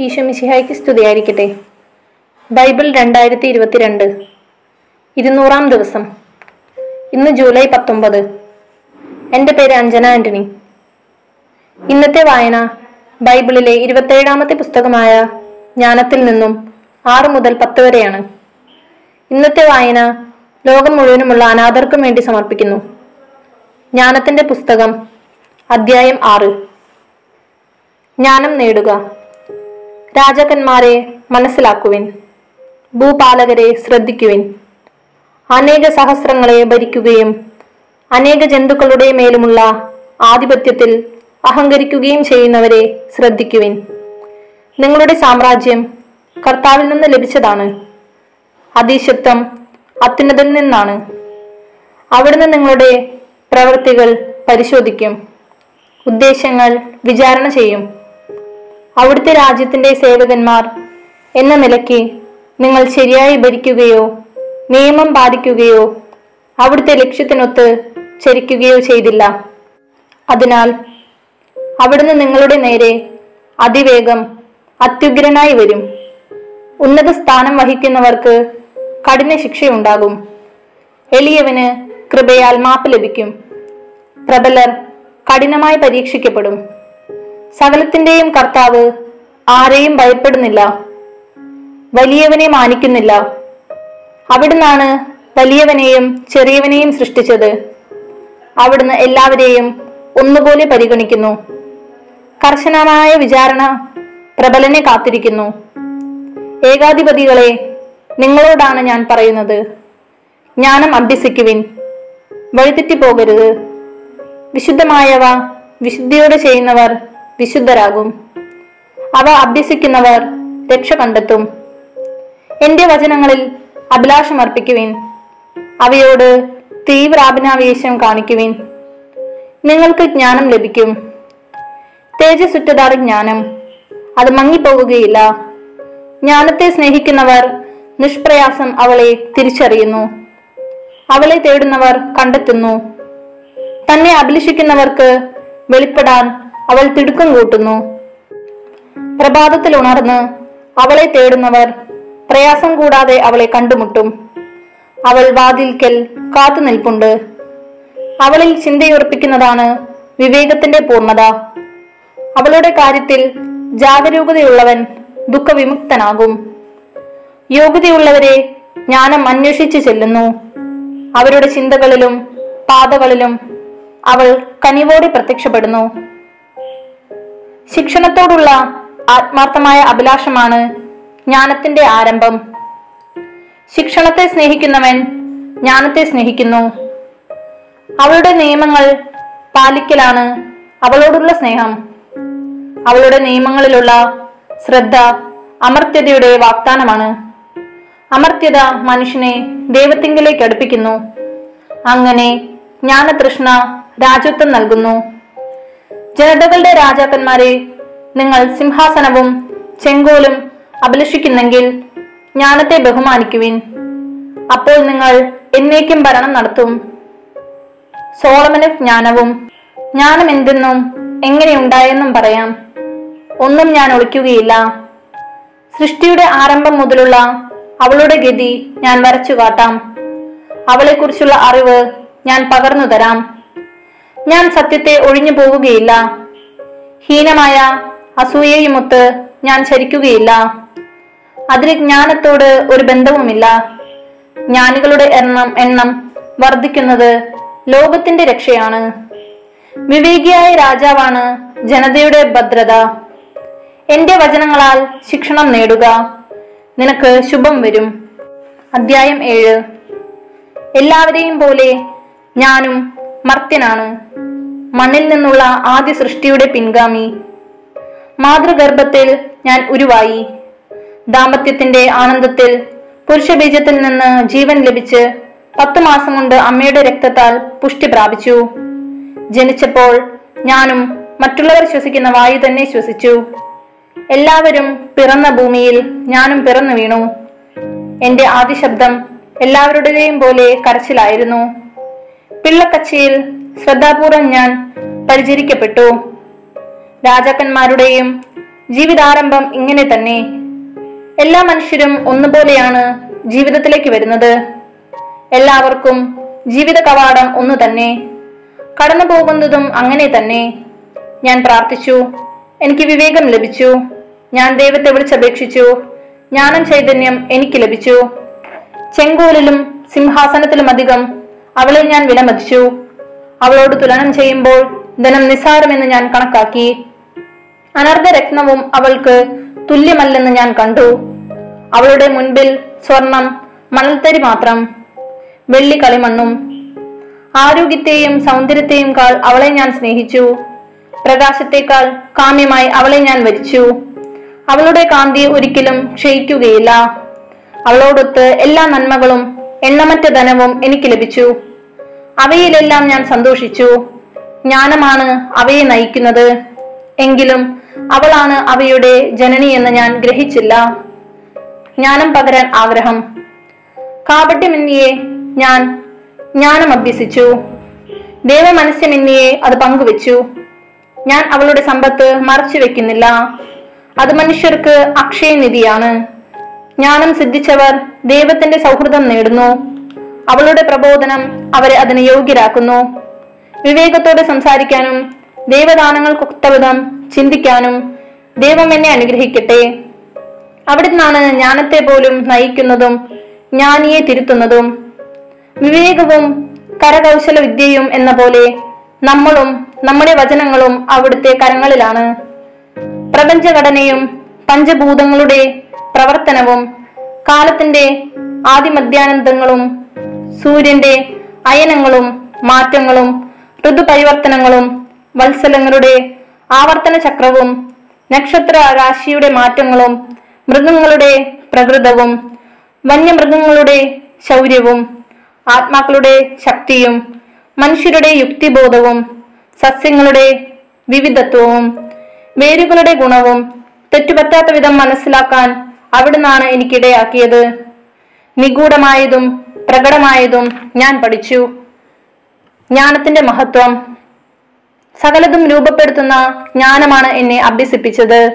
ഈശോ മിശിഹായ്ക്ക് സ്തുതിയായിരിക്കട്ടെ. ബൈബിൾ രണ്ടായിരത്തി ഇരുപത്തിരണ്ട് ഇരുന്നൂറാം ദിവസം. ഇന്ന് ജൂലൈ പത്തൊമ്പത്. എന്റെ പേര് അഞ്ജന ആന്റണി ഇന്നത്തെ വായന ബൈബിളിലെ ഇരുപത്തേഴാമത്തെ പുസ്തകമായ ജ്ഞാനത്തിൽ നിന്നും ആറ് മുതൽ പത്ത് വരെയാണ്. ഇന്നത്തെ വായന ലോകം മുഴുവനുമുള്ള അനാഥർക്കും വേണ്ടി സമർപ്പിക്കുന്നു. ജ്ഞാനത്തിന്റെ പുസ്തകം അദ്ധ്യായം ആറ്. ജ്ഞാനം നേടുക. രാജാക്കന്മാരെ മനസ്സിലാക്കുവിൻ ഭൂപാലകരെ ശ്രദ്ധിക്കുവിൻ. അനേക സഹസ്രങ്ങളെ ഭരിക്കുകയും അനേക ജന്തുക്കളുടെ മേലുമുള്ള ആധിപത്യത്തിൽ അഹങ്കരിക്കുകയും ചെയ്യുന്നവരെ ശ്രദ്ധിക്കുവിൻ. നിങ്ങളുടെ സാമ്രാജ്യം കർത്താവിൽ നിന്ന് ലഭിച്ചതാണ്. അതീശത്വം അത്യുന്നതിൽ നിന്നാണ്. അവിടുന്ന് നിങ്ങളുടെ പ്രവൃത്തികൾ പരിശോധിക്കും ഉദ്ദേശങ്ങൾ വിചാരണ ചെയ്യും. അവിടുത്തെ രാജ്യത്തിന്റെ സേവകന്മാർ. എന്ന നിലയ്ക്ക് നിങ്ങൾ ശരിയായി ഭരിക്കുകയോ നിയമം പാലിക്കുകയോ അവിടുത്തെ ലക്ഷ്യത്തിനൊത്ത് ചരിക്കുകയോ ചെയ്തില്ല. അതിനാൽ അവിടുന്ന് നിങ്ങളുടെ നേരെ അതിവേഗം അത്യുഗ്രനായി വരും. ഉന്നത സ്ഥാനം വഹിക്കുന്നവർക്ക് കഠിന ശിക്ഷയുണ്ടാകും. എളിയവന് കൃപയാൽ മാപ്പ് ലഭിക്കും. പ്രബലർ കഠിനമായി പരീക്ഷിക്കപ്പെടും. സകലത്തിന്റെയും കർത്താവ് ആരെയും ഭയപ്പെടുന്നില്ല വലിയവനെ മാനിക്കുന്നില്ല. അവിടുന്നാണ് വലിയവനെയും ചെറിയവനെയും സൃഷ്ടിച്ചത്. അവിടുന്ന് എല്ലാവരെയും ഒന്നുപോലെ പരിഗണിക്കുന്നു. കർശനമായ വിചാരണ പ്രബലനെ കാത്തിരിക്കുന്നു. ഏകാധിപതികളെ നിങ്ങളോടാണ് ഞാൻ പറയുന്നത്. ജ്ഞാനം അഭ്യസിക്കുവിൻ. വഴിതെറ്റി പോകരുത് വിശുദ്ധമായവ വിശുദ്ധിയോടെ ചെയ്യുന്നവർ വിശുദ്ധരാകും. അവ അഭ്യസിക്കുന്നവർ രക്ഷ കണ്ടെത്തും. എന്റെ വചനങ്ങളിൽ അഭിലാഷമർപ്പിക്കുവിൻ അവയോട് തീവ്രാഭിനാവേശം കാണിക്കുവിൻ. നിങ്ങൾക്ക് ജ്ഞാനം ലഭിക്കും. തേജസ്സുറ്റതാണ് ജ്ഞാനം. അത് മങ്ങിപ്പോവുകയില്ല. ജ്ഞാനത്തെ സ്നേഹിക്കുന്നവർ നിഷ്പ്രയാസം അവളെ തിരിച്ചറിയുന്നു. അവളെ തേടുന്നവർ കണ്ടെത്തുന്നു. തന്നെ അഭിലഷിക്കുന്നവർക്ക് വെളിപ്പെടാൻ അവൾ തിടുക്കം കൂട്ടുന്നു. പ്രഭാതത്തിൽ ഉണർന്ന് അവളെ തേടുന്നവർ പ്രയാസം കൂടാതെ അവളെ കണ്ടുമുട്ടും. അവൾ വാതിൽക്കൽ കാത്തു നിൽപ്പുണ്ട്. അവളിൽ ചിന്തയുറപ്പിക്കുന്നതാണ് വിവേകത്തിന്റെ പൂർണത. അവളുടെ കാര്യത്തിൽ ജാഗരൂകതയുള്ളവൻ ദുഃഖവിമുക്തനാകും. യോഗ്യതയുള്ളവരെ ജ്ഞാനം അന്വേഷിച്ചു ചെല്ലുന്നു. അവരുടെ ചിന്തകളിലും പാതകളിലും അവൾ കനിവോടെ പ്രത്യക്ഷപ്പെടുന്നു. ശിക്ഷണത്തോടുള്ള ആത്മാർത്ഥമായ അഭിലാഷമാണ് ജ്ഞാനത്തിന്റെ ആരംഭം. ശിക്ഷണത്തെ സ്നേഹിക്കുന്നവൻ ജ്ഞാനത്തെ സ്നേഹിക്കുന്നു. അവളുടെ നിയമങ്ങൾ പാലിക്കലാണ് അവളോടുള്ള സ്നേഹം. അവളുടെ നിയമങ്ങളിലുള്ള ശ്രദ്ധ അമർത്യതയുടെ വാഗ്ദാനമാണ്. അമർത്യത മനുഷ്യനെ ദൈവത്തിങ്കിലേക്ക് അടുപ്പിക്കുന്നു. അങ്ങനെ ജ്ഞാനതൃഷ്ണ രാജ്യത്വം നൽകുന്നു. ജനതകളുടെ രാജാക്കന്മാരെ നിങ്ങൾ സിംഹാസനവും ചെങ്കോലും അഭിലഷിക്കുന്നെങ്കിൽ ജ്ഞാനത്തെ ബഹുമാനിക്കുവിൻ. അപ്പോൾ നിങ്ങൾ എന്നേക്കും ഭരണം നടത്തും. സോളമന് ജ്ഞാനവും ജ്ഞാനം എന്തെന്നും എങ്ങനെയുണ്ടായെന്നും പറയാം. ഒന്നും ഞാൻ ഒളിക്കുകയില്ല. സൃഷ്ടിയുടെ ആരംഭം മുതലുള്ള അവളുടെ ഗതി ഞാൻ വരച്ചു കാട്ടാം അവളെക്കുറിച്ചുള്ള അറിവ് ഞാൻ പകർന്നു തരാം ഞാൻ സത്യത്തെ ഒഴിഞ്ഞു പോവുകയില്ല ഹീനമായ അസൂയയുമൊത്ത് ഞാൻ ചരിക്കുകയില്ല. അതിന് ജ്ഞാനത്തോട് ഒരു ബന്ധവുമില്ല. ജ്ഞാനികളുടെ എണ്ണം എണ്ണം വർദ്ധിക്കുന്നത് ലോകത്തിന്റെ രക്ഷയാണ്. വിവേകിയായ രാജാവാണ് ജനതയുടെ ഭദ്രത. എന്റെ വചനങ്ങളാൽ ശിക്ഷണം നേടുക. നിനക്ക് ശുഭം വരും. അദ്ധ്യായം ഏഴ്. എല്ലാവരെയും പോലെ ഞാനും മർത്യനാണ്. മണ്ണിൽ നിന്നുള്ള ആദ്യ സൃഷ്ടിയുടെ പിൻഗാമി. മാതൃഗർഭത്തിൽ ഞാൻ ഉരുവായി. ദാമ്പത്യത്തിന്റെ ആനന്ദത്തിൽ പുരുഷബീജത്തിൽ നിന്ന് ജീവൻ ലഭിച്ച് പത്തു മാസം കൊണ്ട് അമ്മയുടെ രക്തത്താൽ പുഷ്ടി പ്രാപിച്ചു. ജനിച്ചപ്പോൾ ഞാനും മറ്റുള്ളവർ ശ്വസിക്കുന്ന വായു തന്നെ ശ്വസിച്ചു. എല്ലാവരും പിറന്ന ഭൂമിയിൽ ഞാനും പിറന്നു വീണു. എന്റെ ആദ്യ ശബ്ദം എല്ലാവരുടെയും പോലെ കരച്ചിലായിരുന്നു. പിള്ളക്കച്ചിയിൽ ശ്രദ്ധാപൂർവം ഞാൻ പരിചരിക്കപ്പെട്ടു. രാജാക്കന്മാരുടെയും ജീവിതാരംഭം ഇങ്ങനെ തന്നെ. എല്ലാ മനുഷ്യരും ഒന്നുപോലെയാണ് ജീവിതത്തിലേക്ക് വരുന്നത്. എല്ലാവർക്കും ജീവിത കവാടം ഒന്ന് തന്നെ. കടന്നു പോകുന്നതും അങ്ങനെ തന്നെ. ഞാൻ പ്രാർത്ഥിച്ചു. എനിക്ക് വിവേകം ലഭിച്ചു. ഞാൻ ദൈവത്തെ വിളിച്ചപേക്ഷിച്ചു. ജ്ഞാനം ചൈതന്യം എനിക്ക് ലഭിച്ചു. ചെങ്കോലിലും സിംഹാസനത്തിലും അധികം അവളെ ഞാൻ വിലമതിച്ചു. അവളോട് തുലനം ചെയ്യുമ്പോൾ ധനം നിസ്സാരമെന്ന് ഞാൻ കണക്കാക്കി. അനർഘ രത്നവും അവൾക്ക് തുല്യമല്ലെന്ന് ഞാൻ കണ്ടു. അവളുടെ മുൻപിൽ സ്വർണം മണൽത്തരി മാത്രം വെള്ളി കളിമണ്ണും ആരോഗ്യത്തെയും സൗന്ദര്യത്തെയും കാൾ അവളെ ഞാൻ സ്നേഹിച്ചു. പ്രകാശത്തെക്കാൾ കാമ്യമായി അവളെ ഞാൻ വരിച്ചു. അവളുടെ കാന്തി ഒരിക്കലും ക്ഷയിക്കുകയില്ല. അവളോടൊത്ത് എല്ലാ നന്മകളും എണ്ണമറ്റ ധനവും എനിക്ക് ലഭിച്ചു. അവയിലെല്ലാം ഞാൻ സന്തോഷിച്ചു. ജ്ഞാനമാണ് അവയെ നയിക്കുന്നത്. എങ്കിലും അവളാണ് അവയുടെ ജനനി എന്ന് ഞാൻ ഗ്രഹിച്ചില്ല. ജ്ഞാനം പകരാൻ ആഗ്രഹം. കാപട്യമെന്നിയെ ഞാൻ ജ്ഞാനം അഭ്യസിച്ചു. ദേവമനസ്യമെന്നിയെ അത് പങ്കുവെച്ചു. ഞാൻ അവളുടെ സമ്പത്ത് മറച്ചു വെക്കുന്നില്ല. അത് മനുഷ്യർക്ക് അക്ഷയനിധിയാണ്. ജ്ഞാനം സിദ്ധിച്ചവർ ദൈവത്തിന്റെ സൗഹൃദം നേടുന്നു. അവളുടെ പ്രബോധനം അവരെ അതിന് യോഗ്യരാക്കുന്നു. വിവേകത്തോടെ സംസാരിക്കാനും ദൈവദാനങ്ങൾക്കൊത്തവിധം ചിന്തിക്കാനും ദൈവം എന്നെ അനുഗ്രഹിക്കട്ടെ. അവിടുന്നാണ് ജ്ഞാനത്തെ പോലും നയിക്കുന്നതും ജ്ഞാനിയെ തിരുത്തുന്നതും. വിവേകവും കരകൗശല വിദ്യയും എന്ന പോലെ നമ്മളും നമ്മുടെ വചനങ്ങളും അവിടുത്തെ കരങ്ങളിലാണ്. പ്രപഞ്ചഘടനയും പഞ്ചഭൂതങ്ങളുടെ പ്രവർത്തനവും കാലത്തിന്റെ ആദിമധ്യാനന്തങ്ങളും സൂര്യന്റെ അയനങ്ങളും മാറ്റങ്ങളും ഋതുപരിവർത്തനങ്ങളും വത്സലങ്ങളുടെ ആവർത്തന ചക്രവും നക്ഷത്ര രാശിയുടെ മാറ്റങ്ങളും മൃഗങ്ങളുടെ പ്രകൃതവും വന്യമൃഗങ്ങളുടെ ശൗര്യവും ആത്മാക്കളുടെ ശക്തിയും മനുഷ്യരുടെ യുക്തിബോധവും സസ്യങ്ങളുടെ വിവിധത്വവും വേരുകളുടെ ഗുണവും തെറ്റുപറ്റാത്ത വിധം മനസ്സിലാക്കാൻ അവിടുന്നാണ് എനിക്കിടയാക്കിയത്. നിഗൂഢമായതും പ്രകടമായതും ഞാൻ പഠിച്ചു. ജ്ഞാനത്തിന്റെ മഹത്വം. സകലതും രൂപപ്പെടുത്തുന്ന ജ്ഞാനമാണ് എന്നെ അഭ്യസിപ്പിച്ചത്.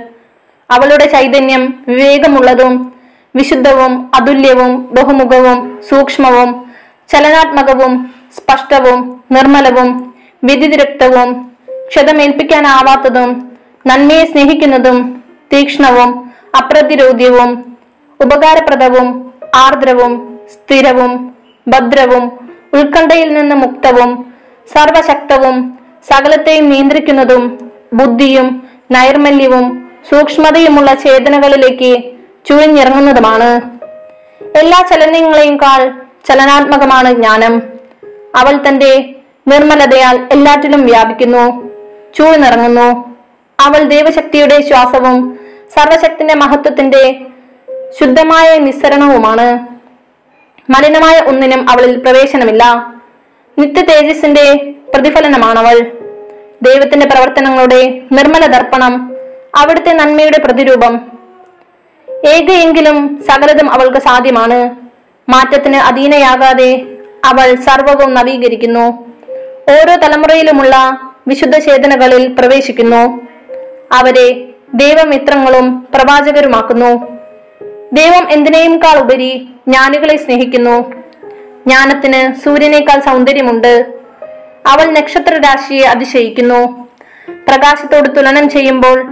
അവളുടെ ചൈതന്യം വിവേകമുള്ളതും വിശുദ്ധവും അതുല്യവും ബഹുമുഖവും സൂക്ഷ്മവും ചലനാത്മകവും സ്പഷ്ടവും നിർമ്മലവും വ്യതിരിക്തവും ക്ഷതമേൽപ്പിക്കാനാവാത്തതും നന്മയെ സ്നേഹിക്കുന്നതും തീക്ഷ്ണവും അപ്രതിരോധ്യവും ഉപകാരപ്രദവും ആർദ്രവും സ്ഥിരവും ഭദ്രവും ഉത്കണ്ഠയിൽ നിന്ന് മുക്തവും സർവശക്തവും സകലത്തെയും നിയന്ത്രിക്കുന്നതും ബുദ്ധിയും നൈർമല്യവും സൂക്ഷ്മതയുമുള്ള ചേതനകളിലേക്ക് ചുഴിഞ്ഞിറങ്ങുന്നതുമാണ്. എല്ലാ ചലനങ്ങളെയും കാൾ ചലനാത്മകമാണ് ജ്ഞാനം. അവൾ തന്റെ നിർമ്മലതയാൽ എല്ലാറ്റിലും വ്യാപിക്കുന്നു ചൂഴ്ന്നിറങ്ങുന്നു. അവൾ ദൈവശക്തിയുടെ ശ്വാസവും സർവശക്തിന്റെ മഹത്വത്തിന്റെ ശുദ്ധമായ നിസ്സരണവുമാണ്. മലിനമായ ഒന്നിനും അവളിൽ പ്രവേശനമില്ല. നിത്യ തേജസ്സിന്റെ പ്രതിഫലനമാണവൾ. ദൈവത്തിന്റെ പ്രവർത്തനങ്ങളുടെ നിർമ്മല ദർപ്പണം അവിടുത്തെ നന്മയുടെ പ്രതിരൂപം. ഏകയെങ്കിലും സകലതും അവൾക്ക് സാധ്യമാണ്. മാറ്റത്തിന് അധീനയാകാതെ അവൾ സർവവും നവീകരിക്കുന്നു. ഓരോ തലമുറയിലുമുള്ള വിശുദ്ധ ചേതനകളിൽ പ്രവേശിക്കുന്നു. അവരെ ദൈവമിത്രങ്ങളും പ്രവാചകരുമാക്കുന്നു. ദൈവം എന്തിനേയുംകാൾ ഉപരി ജ്ഞാനികളെ സ്നേഹിക്കുന്നു. ജ്ഞാനത്തിന് സൂര്യനേക്കാൾ സൗന്ദര്യമുണ്ട്. അവൾ നക്ഷത്ര രാശിയെ അതിശയിക്കുന്നു. പ്രകാശത്തോട് തുലനം ചെയ്യുമ്പോൾ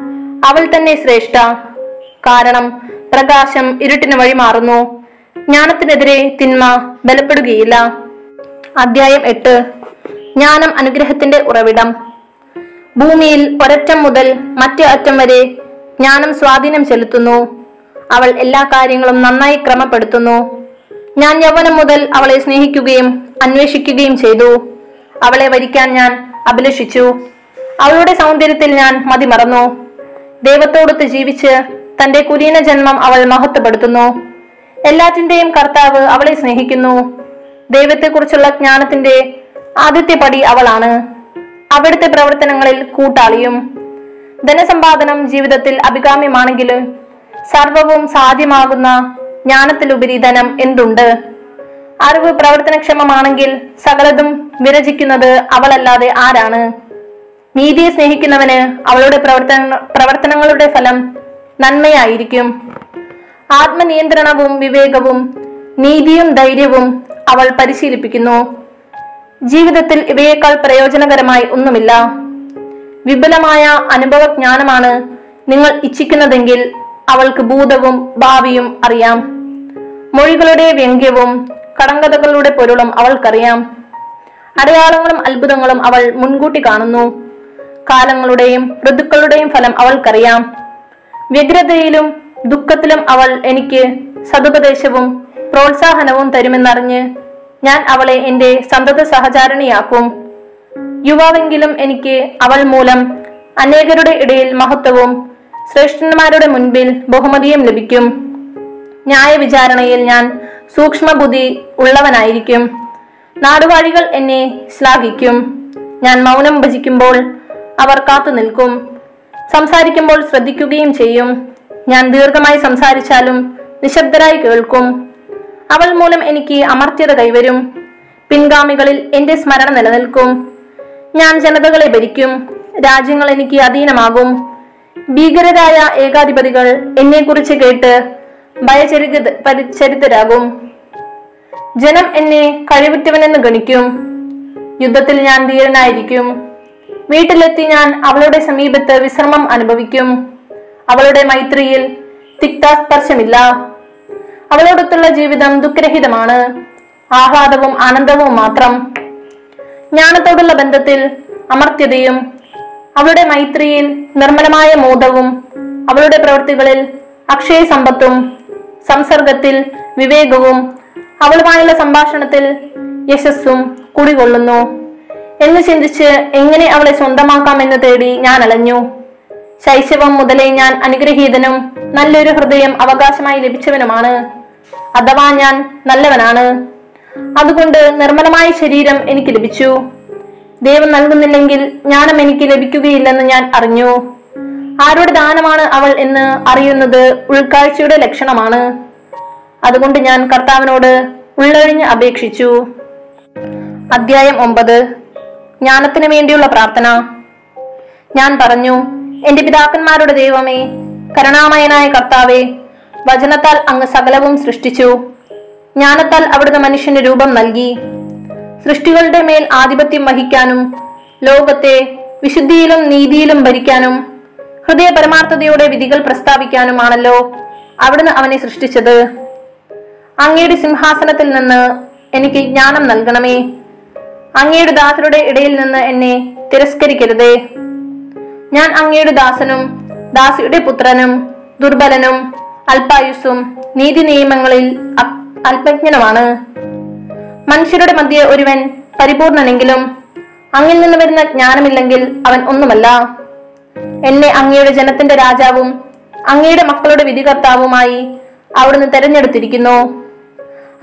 അവൾ തന്നെ ശ്രേഷ്ഠ. കാരണം പ്രകാശം ഇരുട്ടിന് വഴി മാറുന്നു. ജ്ഞാനത്തിനെതിരെ തിന്മ ബലപ്പെടുകയില്ല. അധ്യായം എട്ട്. ജ്ഞാനം അനുഗ്രഹത്തിന്റെ ഉറവിടം. ഭൂമിയിൽ ഒരറ്റം മുതൽ മറ്റേ അറ്റം വരെ ജ്ഞാനം സ്വാധീനം ചെലുത്തുന്നു. അവൾ എല്ലാ കാര്യങ്ങളും നന്നായി ക്രമപ്പെടുത്തുന്നു. ഞാൻ യൗവനം മുതൽ അവളെ സ്നേഹിക്കുകയും അന്വേഷിക്കുകയും ചെയ്തു. അവളെ വരിക്കാൻ ഞാൻ അഭിലഷിച്ചു. അവളുടെ സൗന്ദര്യത്തിൽ ഞാൻ മതിമറന്നു. ദൈവത്തോടൊത്ത് ജീവിച്ച് തന്റെ കുലീന ജന്മം അവൾ മഹത്വപ്പെടുത്തുന്നു. എല്ലാറ്റിന്റെയും കർത്താവ് അവളെ സ്നേഹിക്കുന്നു. ദൈവത്തെക്കുറിച്ചുള്ള ജ്ഞാനത്തിന്റെ ആദ്യത്തെ പടി അവളാണ്. അവിടുത്തെ പ്രവർത്തനങ്ങളിൽ കൂട്ടാളിയും. ധനസമ്പാദനം ജീവിതത്തിൽ അഭികാമ്യമാണെങ്കിലും സർവവും സാധ്യമാകുന്ന ജ്ഞാനത്തിലുപരി ധനം എന്തുണ്ട്? അറിവ് പ്രവർത്തനക്ഷമമാണെങ്കിൽ സകലതും വിരചിക്കുന്നത് അവളല്ലാതെ ആരാണ്? നീതിയെ സ്നേഹിക്കുന്നവന് അവളുടെ പ്രവർത്തന പ്രവർത്തനങ്ങളുടെ ഫലം നന്മയായിരിക്കും. ആത്മനിയന്ത്രണവും വിവേകവും നീതിയും ധൈര്യവും അവൾ പരിശീലിപ്പിക്കുന്നു. ജീവിതത്തിൽ ഇവയേക്കാൾ പ്രയോജനകരമായി ഒന്നുമില്ല. വിപുലമായ അനുഭവജ്ഞാനമാണ് നിങ്ങൾ ഇച്ഛിക്കുന്നതെങ്കിൽ അവൾക്ക് ഭൂതവും ഭാവിയും അറിയാം. മൊഴികളുടെ വ്യംഗ്യവും കടങ്കഥകളുടെ പൊരുളും അവൾക്കറിയാം. അടയാളങ്ങളും അത്ഭുതങ്ങളും അവൾ മുൻകൂട്ടി കാണുന്നു. കാലങ്ങളുടെയും ഋതുക്കളുടെയും ഫലം അവൾക്കറിയാം. വ്യഗ്രതയിലും ദുഃഖത്തിലും അവൾ എനിക്ക് സതുപദേശവും പ്രോത്സാഹനവും തരുമെന്നറിഞ്ഞ് ഞാൻ അവളെ എന്റെ സന്തത സഹചാരിണിയാക്കും. യുവാവെങ്കിലും എനിക്ക് അവൾ മൂലം അനേകരുടെ ഇടയിൽ മഹത്വവും ശ്രേഷ്ഠന്മാരുടെ മുൻപിൽ ബഹുമതിയും ലഭിക്കും. ന്യായവിചാരണയിൽ ഞാൻ സൂക്ഷ്മബുദ്ധി ഉള്ളവനായിരിക്കും. നാടുവാഴികൾ എന്നെ ശ്ലാഘിക്കും. ഞാൻ മൗനം ഭജിക്കുമ്പോൾ അവർ കാത്തു നിൽക്കും. സംസാരിക്കുമ്പോൾ ശ്രദ്ധിക്കുകയും ചെയ്യും. ഞാൻ ദീർഘമായി സംസാരിച്ചാലും നിശബ്ദരായി കേൾക്കും. അവൾ മൂലം എനിക്ക് അമർത്യത കൈവരും. പിൻഗാമികളിൽ എന്റെ സ്മരണ നിലനിൽക്കും. ഞാൻ ജനതകളെ ഭരിക്കും. രാജ്യങ്ങൾ എനിക്ക് അധീനമാകും. ഭീകരരായ ഏകാധിപതികൾ എന്നെക്കുറിച്ച് കേട്ട് ഭയചരിത പരിചരിതരാകും. ജനം എന്നെ കഴിവുറ്റവനെന്ന് ഗണിക്കും. യുദ്ധത്തിൽ ഞാൻ ധീരനായിരിക്കും. വീട്ടിലെത്തി ഞാൻ അവളുടെ സമീപത്ത് വിശ്രമം അനുഭവിക്കും. അവളുടെ മൈത്രിയിൽ തിക്താസ്പർശമില്ല. അവളോടൊത്തുള്ള ജീവിതം ദുഃഖരഹിതമാണ്. ആഹ്ലാദവും ആനന്ദവും മാത്രം. ജ്ഞാനത്തോടുള്ള ബന്ധത്തിൽ അമർത്യതയും അവളുടെ മൈത്രിയിൽ നിർമ്മലമായ മോദവും അവളുടെ പ്രവൃത്തികളിൽ അക്ഷയ സമ്പത്തും സംസർഗത്തിൽ വിവേകവും അവളുമായുള്ള സംഭാഷണത്തിൽ യശസ്സും കുടികൊള്ളുന്നു. എന്ന് ചിന്തിച്ച് എങ്ങനെ അവളെ സ്വന്തമാക്കാമെന്ന് തേടി ഞാൻ അലഞ്ഞു. ശൈശവം മുതലേ ഞാൻ അനുഗ്രഹീതനും നല്ലൊരു ഹൃദയം അവകാശമായി ലഭിച്ചവനുമാണ്. അഥവാ ഞാൻ നല്ലവനാണ്. അതുകൊണ്ട് നിർമ്മലമായ ശരീരം എനിക്ക് ലഭിച്ചു. ദൈവം നൽകുന്നില്ലെങ്കിൽ ജ്ഞാനം എനിക്ക് ലഭിക്കുകയില്ലെന്ന് ഞാൻ അറിഞ്ഞു. ആരുടെ ദാനമാണ് അവൾ എന്ന് അറിയുന്നത് ഉൾക്കാഴ്ചയുടെ ലക്ഷണമാണ്. അതുകൊണ്ട് ഞാൻ കർത്താവിനോട് ഉള്ളഴിഞ്ഞ് അപേക്ഷിച്ചു. അദ്ധ്യായം ഒമ്പത്. ജ്ഞാനത്തിന് വേണ്ടിയുള്ള പ്രാർത്ഥന. ഞാൻ പറഞ്ഞു എന്റെ പിതാക്കന്മാരുടെ ദൈവമേ കരുണാമയനായ കർത്താവേ വചനത്താൽ അങ്ങ് സകലവും സൃഷ്ടിച്ചു. ജ്ഞാനത്താൽ അവിടുന്ന് മനുഷ്യന് രൂപം നൽകി. സൃഷ്ടികളുടെ മേൽ ആധിപത്യം വഹിക്കാനും ലോകത്തെ വിശുദ്ധിയിലും നീതിയിലും ഭരിക്കാനും ഹൃദയ പരമാർത്ഥതയോടെ വിധികൾ പ്രസ്താവിക്കാനുമാണല്ലോ അവിടുന്ന് അവനെ സൃഷ്ടിച്ചത്. അങ്ങയുടെ സിംഹാസനത്തിൽ നിന്ന് എനിക്ക് ജ്ഞാനം നൽകണമേ. അങ്ങയുടെ ദാസരുടെ ഇടയിൽ നിന്ന് എന്നെ തിരസ്കരിക്കരുതേ. ഞാൻ അങ്ങയുടെ ദാസനും ദാസിയുടെ പുത്രനും ദുർബലനും അൽപായുസും നീതി നിയമങ്ങളിൽ അല്പജ്ഞനുമാണ്. മനുഷ്യരുടെ മധ്യേ ഒരുവൻ പരിപൂർണനെങ്കിലും അങ്ങിൽ നിന്ന് വരുന്ന ജ്ഞാനമില്ലെങ്കിൽ അവൻ ഒന്നുമല്ല. എന്നെ അങ്ങയുടെ ജനത്തിന്റെ രാജാവും അങ്ങയുടെ മക്കളുടെ വിധികർത്താവുമായി അവിടുന്ന് തെരഞ്ഞെടുത്തിരിക്കുന്നു.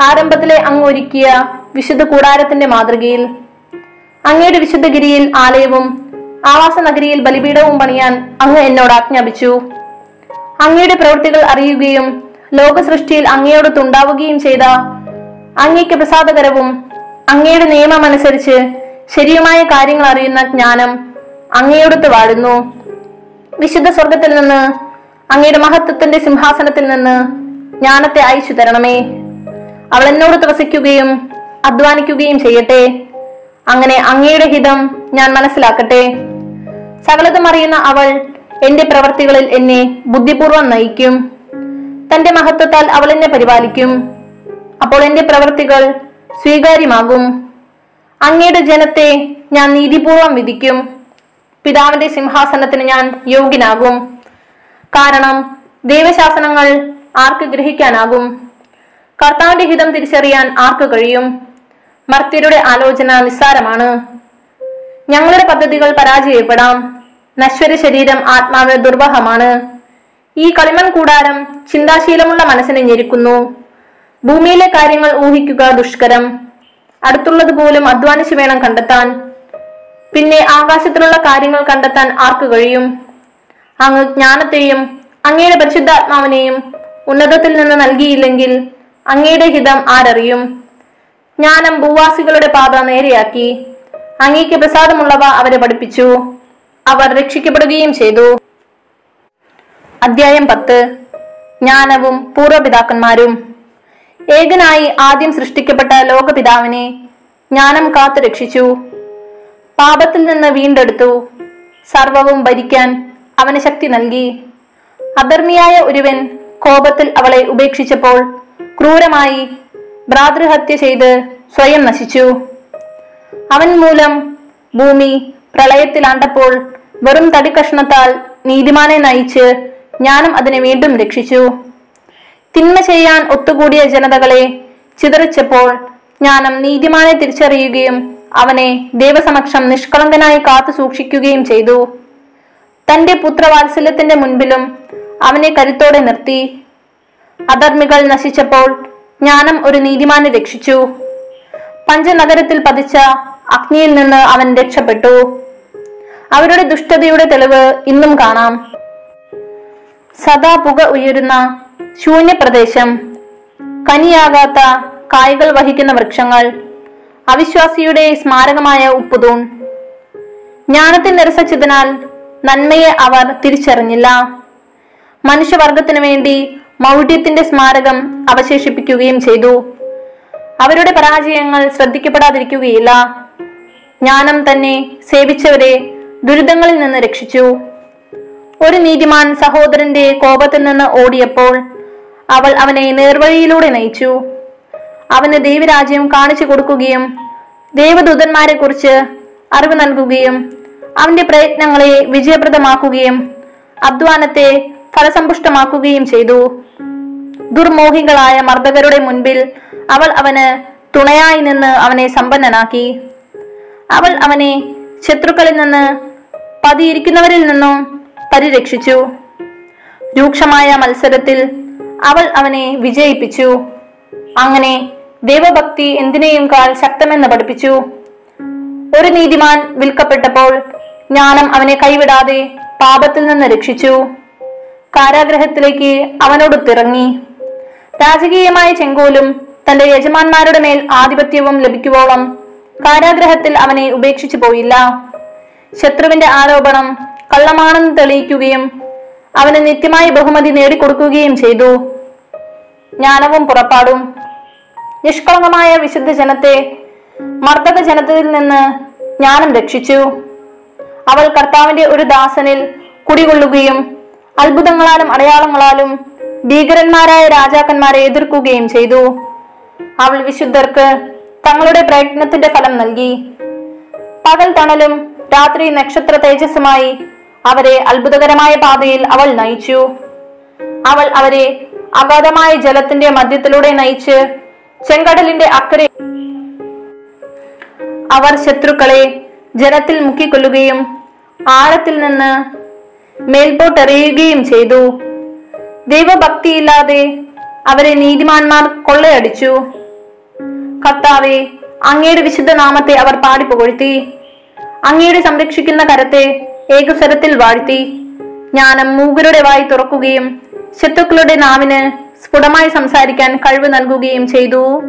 ആരംഭത്തിലെ അങ്ങ് ഒരുക്കിയ വിശുദ്ധ കൂടാരത്തിന്റെ മാതൃകയിൽ അങ്ങയുടെ വിശുദ്ധഗിരിയിൽ ആലയവും ആവാസ നഗരിയിൽ ബലിപീഠവും പണിയാൻ അങ്ങ് എന്നോട് ആജ്ഞാപിച്ചു. അങ്ങയുടെ പ്രവൃത്തികൾ അറിയുകയും ലോക സൃഷ്ടിയിൽ അങ്ങയോടൊത്തുണ്ടാവുകയും ചെയ്ത അങ്ങയ്ക്ക് പ്രസാദകരവും അങ്ങയുടെ നിയമം അനുസരിച്ച് ശരിയുമായ കാര്യങ്ങൾ അറിയുന്ന ജ്ഞാനം അങ്ങയോടൊത്ത് വാഴുന്നു. വിശുദ്ധ സ്വർഗത്തിൽ നിന്ന് അങ്ങയുടെ മഹത്വത്തിന്റെ സിംഹാസനത്തിൽ നിന്ന് ജ്ഞാനത്തെ അയച്ചു തരണമേ. അവൾ എന്നോട് ത്രസിക്കുകയും അധ്വാനിക്കുകയും ചെയ്യട്ടെ. അങ്ങനെ അങ്ങയുടെ ഹിതം ഞാൻ മനസ്സിലാക്കട്ടെ. സകലതും അറിയുന്ന അവൾ എന്റെ പ്രവർത്തികളിൽ എന്നെ ബുദ്ധിപൂർവം നയിക്കും. തന്റെ മഹത്വത്താൽ അവൾ എന്നെ പരിപാലിക്കും. അപ്പോൾ എന്റെ പ്രവൃത്തികൾ സ്വീകാര്യമാകും. അങ്ങയുടെ ജനത്തെ ഞാൻ നീതിപൂർവം വിധിക്കും. പിതാവിന്റെ സിംഹാസനത്തിന് ഞാൻ യോഗ്യനാകും. കാരണം ദൈവശാസനങ്ങൾ ആർക്ക് ഗ്രഹിക്കാനാകും? കർത്താവിന്റെ ഹിതം തിരിച്ചറിയാൻ ആർക്ക് കഴിയും? മർത്യരുടെ ആലോചന നിസ്സാരമാണ്. ഞങ്ങളുടെ പദ്ധതികൾ പരാജയപ്പെടാം. നശ്വര ശരീരം ആത്മാവ് ദുർബഹമാണ് ഈ കളിമൺ കൂടാരം ചിന്താശീലമുള്ള മനസ്സിനെ ഞെരുക്കുന്നു. ഭൂമിയിലെ കാര്യങ്ങൾ ഊഹിക്കുക ദുഷ്കരം. അടുത്തുള്ളത് പോലും അധ്വാനിച്ചു വേണം കണ്ടെത്താൻ. പിന്നെ ആകാശത്തിലുള്ള കാര്യങ്ങൾ കണ്ടെത്താൻ ആർക്ക് കഴിയും? അങ്ങ് ജ്ഞാനത്തെയും അങ്ങയുടെ പരിശുദ്ധാത്മാവിനെയും ഉന്നതത്തിൽ നിന്ന് നൽകിയില്ലെങ്കിൽ അങ്ങയുടെ ഹിതം ആരറിയും? ജ്ഞാനം ഭൂവാസികളുടെ പാത നേരെയാക്കി. അങ്ങേക്ക് പ്രസാദമുള്ളവ അവരെ പഠിപ്പിച്ചു. അവർ രക്ഷിക്കപ്പെടുകയും ചെയ്തു. അധ്യായം പത്ത്. ജ്ഞാനവും പൂർവപിതാക്കന്മാരും ഏകനായി ആദ്യം സൃഷ്ടിക്കപ്പെട്ട ലോകപിതാവിനെ ജ്ഞാനം കാത്തു രക്ഷിച്ചു. പാപത്തിൽ നിന്ന് വീണ്ടെടുത്തു. സർവവും ഭരിക്കാൻ അവന് ശക്തി നൽകി. അധർമ്മിയായ ഒരുവൻ കോപത്തിൽ അവളെ ഉപേക്ഷിച്ചപ്പോൾ ക്രൂരമായി ഭ്രാതൃഹത്യ ചെയ്ത് സ്വയം നശിച്ചു. അവൻ മൂലം ഭൂമി പ്രളയത്തിലാണ്ടപ്പോൾ വെറും തടിക്കഷ്ണത്താൽ നീതിമാനെ നയിച്ച് ജ്ഞാനം അതിനെ വീണ്ടും രക്ഷിച്ചു. തിന്മ ചെയ്യാൻ ഒത്തുകൂടിയ ജനതകളെ ചിതറിച്ചപ്പോൾ ജ്ഞാനം നീതിമാനെ തിരിച്ചറിയുകയും അവനെ ദൈവസമക്ഷം നിഷ്കളങ്കനായി കാത്തു സൂക്ഷിക്കുകയും ചെയ്തു. തന്റെ പുത്രവാത്സല്യത്തിന്റെ മുൻപിലും അവനെ കരുത്തോടെ നിർത്തി. അധർമ്മികൾ നശിച്ചപ്പോൾ ജ്ഞാനം ഒരു നീതിമാനെ രക്ഷിച്ചു. പഞ്ചനഗരത്തിൽ പതിച്ച അഗ്നിയിൽ നിന്ന് അവൻ രക്ഷപ്പെട്ടു. അവരുടെ ദുഷ്ടതയുടെ തെളിവ് ഇന്നും കാണാം. സദാ പുക ഉയരുന്ന ശൂന്യപ്രദേശം. കനിയാകാത്ത കായ്കൾ വഹിക്കുന്ന വൃക്ഷങ്ങൾ. അവിശ്വാസിയുടെ സ്മാരകമായ ഉപ്പുതൂൺ. ജ്ഞാനത്തിൽ നിരസിച്ചതിനാൽ നന്മയെ അവർ തിരിച്ചറിഞ്ഞില്ല. മനുഷ്യവർഗത്തിനു വേണ്ടി മൗഢ്യത്തിന്റെ സ്മാരകം അവശേഷിപ്പിക്കുകയും ചെയ്തു. അവരുടെ പരാജയങ്ങൾ ശ്രദ്ധിക്കപ്പെടാതിരിക്കുകയില്ല. ജ്ഞാനം തന്നെ സേവിച്ചവരെ ദുരിതങ്ങളിൽ നിന്ന് രക്ഷിച്ചു. ഒരു നീതിമാൻ സഹോദരന്റെ കോപത്തിൽ നിന്ന് ഓടിയപ്പോൾ അവൾ അവനെ നേർവഴിയിലൂടെ നയിച്ചു. അവന് ദൈവരാജ്യം കാണിച്ചു കൊടുക്കുകയും ദേവദൂതന്മാരെ കുറിച്ച് അറിവ് നൽകുകയും അവന്റെ പ്രയത്നങ്ങളെ വിജയപ്രദമാക്കുകയും അധ്വാനത്തെ ഫലസമ്പുഷ്ടമാക്കുകയും ചെയ്തു. ദുർമോഹികളായ മർദ്ദകരുടെ മുൻപിൽ അവൾ അവന് തുണയായി നിന്ന് അവനെ സമ്പന്നനാക്കി. അവൾ അവനെ ശത്രുക്കളിൽ നിന്ന് പതിയിരിക്കുന്നവരിൽ നിന്നും പരിരക്ഷിച്ചു. രൂക്ഷമായ മത്സരത്തിൽ അവൾ അവനെ വിജയിപ്പിച്ചു. അങ്ങനെ ദൈവഭക്തി എന്തിനേയും കാൽ ശക്തമെന്ന് പഠിപ്പിച്ചു. ഒരു നീതിമാൻ വിൽക്കപ്പെട്ടപ്പോൾ ജ്ഞാനം അവനെ കൈവിടാതെ പാപത്തിൽ നിന്ന് രക്ഷിച്ചു. കാരാഗ്രഹത്തിലേക്ക് അവനോട് തിറങ്ങി. രാജകീയമായ ചെങ്കോലും തന്റെ യജമാന്മാരുടെ മേൽ ആധിപത്യവും ലഭിക്കുവോളം കാരാഗ്രഹത്തിൽ അവനെ ഉപേക്ഷിച്ചു പോയില്ല. ശത്രുവിന്റെ ആരോപണം കള്ളമാണെന്ന് തെളിയിക്കുകയും അവന് നിത്യമായ ബഹുമതി നേടിക്കൊടുക്കുകയും ചെയ്തു. ജ്ഞാനവും പുറപ്പാടും. നിഷ്കളങ്കമായ വിശുദ്ധ ജനത്തെ മർദ്ദക ജനത്തിൽ നിന്ന് ജ്ഞാനം രക്ഷിച്ചു. അവൾ കർത്താവിന്റെ ഒരു ദാസനിൽ കുടികൊള്ളുകയും അത്ഭുതങ്ങളാലും അടയാളങ്ങളാലും ഭീകരന്മാരായ രാജാക്കന്മാരെ എതിർക്കുകയും ചെയ്തു. അവൾ വിശുദ്ധർക്ക് തങ്ങളുടെ പ്രയത്നത്തിന്റെ ഫലം നൽകി. പകൽ തണലും രാത്രി നക്ഷത്ര തേജസ്സുമായി അവരെ അത്ഭുതകരമായ പാതയിൽ അവൾ നയിച്ചു. അവൾ അവരെ അഗാധമായ ജലത്തിന്റെ മധ്യത്തിലൂടെ നയിച്ച് ചെങ്കടലിന്റെ അക്കരെ അവർ ശത്രുക്കളെ ജലത്തിൽ മുക്കിക്കൊല്ലുകയും ആഴത്തിൽ നിന്ന് മേൽപോട്ടെറിയുകയും ചെയ്തു. ദൈവഭക്തിയില്ലാതെ അവരെ നീതിമാന്മാർ കൊള്ളയടിച്ചു. കർത്താവെ അങ്ങയുടെ വിശുദ്ധ നാമത്തെ അവർ പാടിപ്പുകഴ്ത്തി. അങ്ങയുടെ സംരക്ഷിക്കുന്ന കരത്തെ ഏകസ്വരത്തിൽ വാഴ്ത്തി. ജ്ഞാനം മൂകരുടെ വായി തുറക്കുകയും ശത്രുക്കളുടെ നാവിന് സ്ഫുടമായി സംസാരിക്കാൻ കഴിവ് നൽകുകയും ചെയ്തു.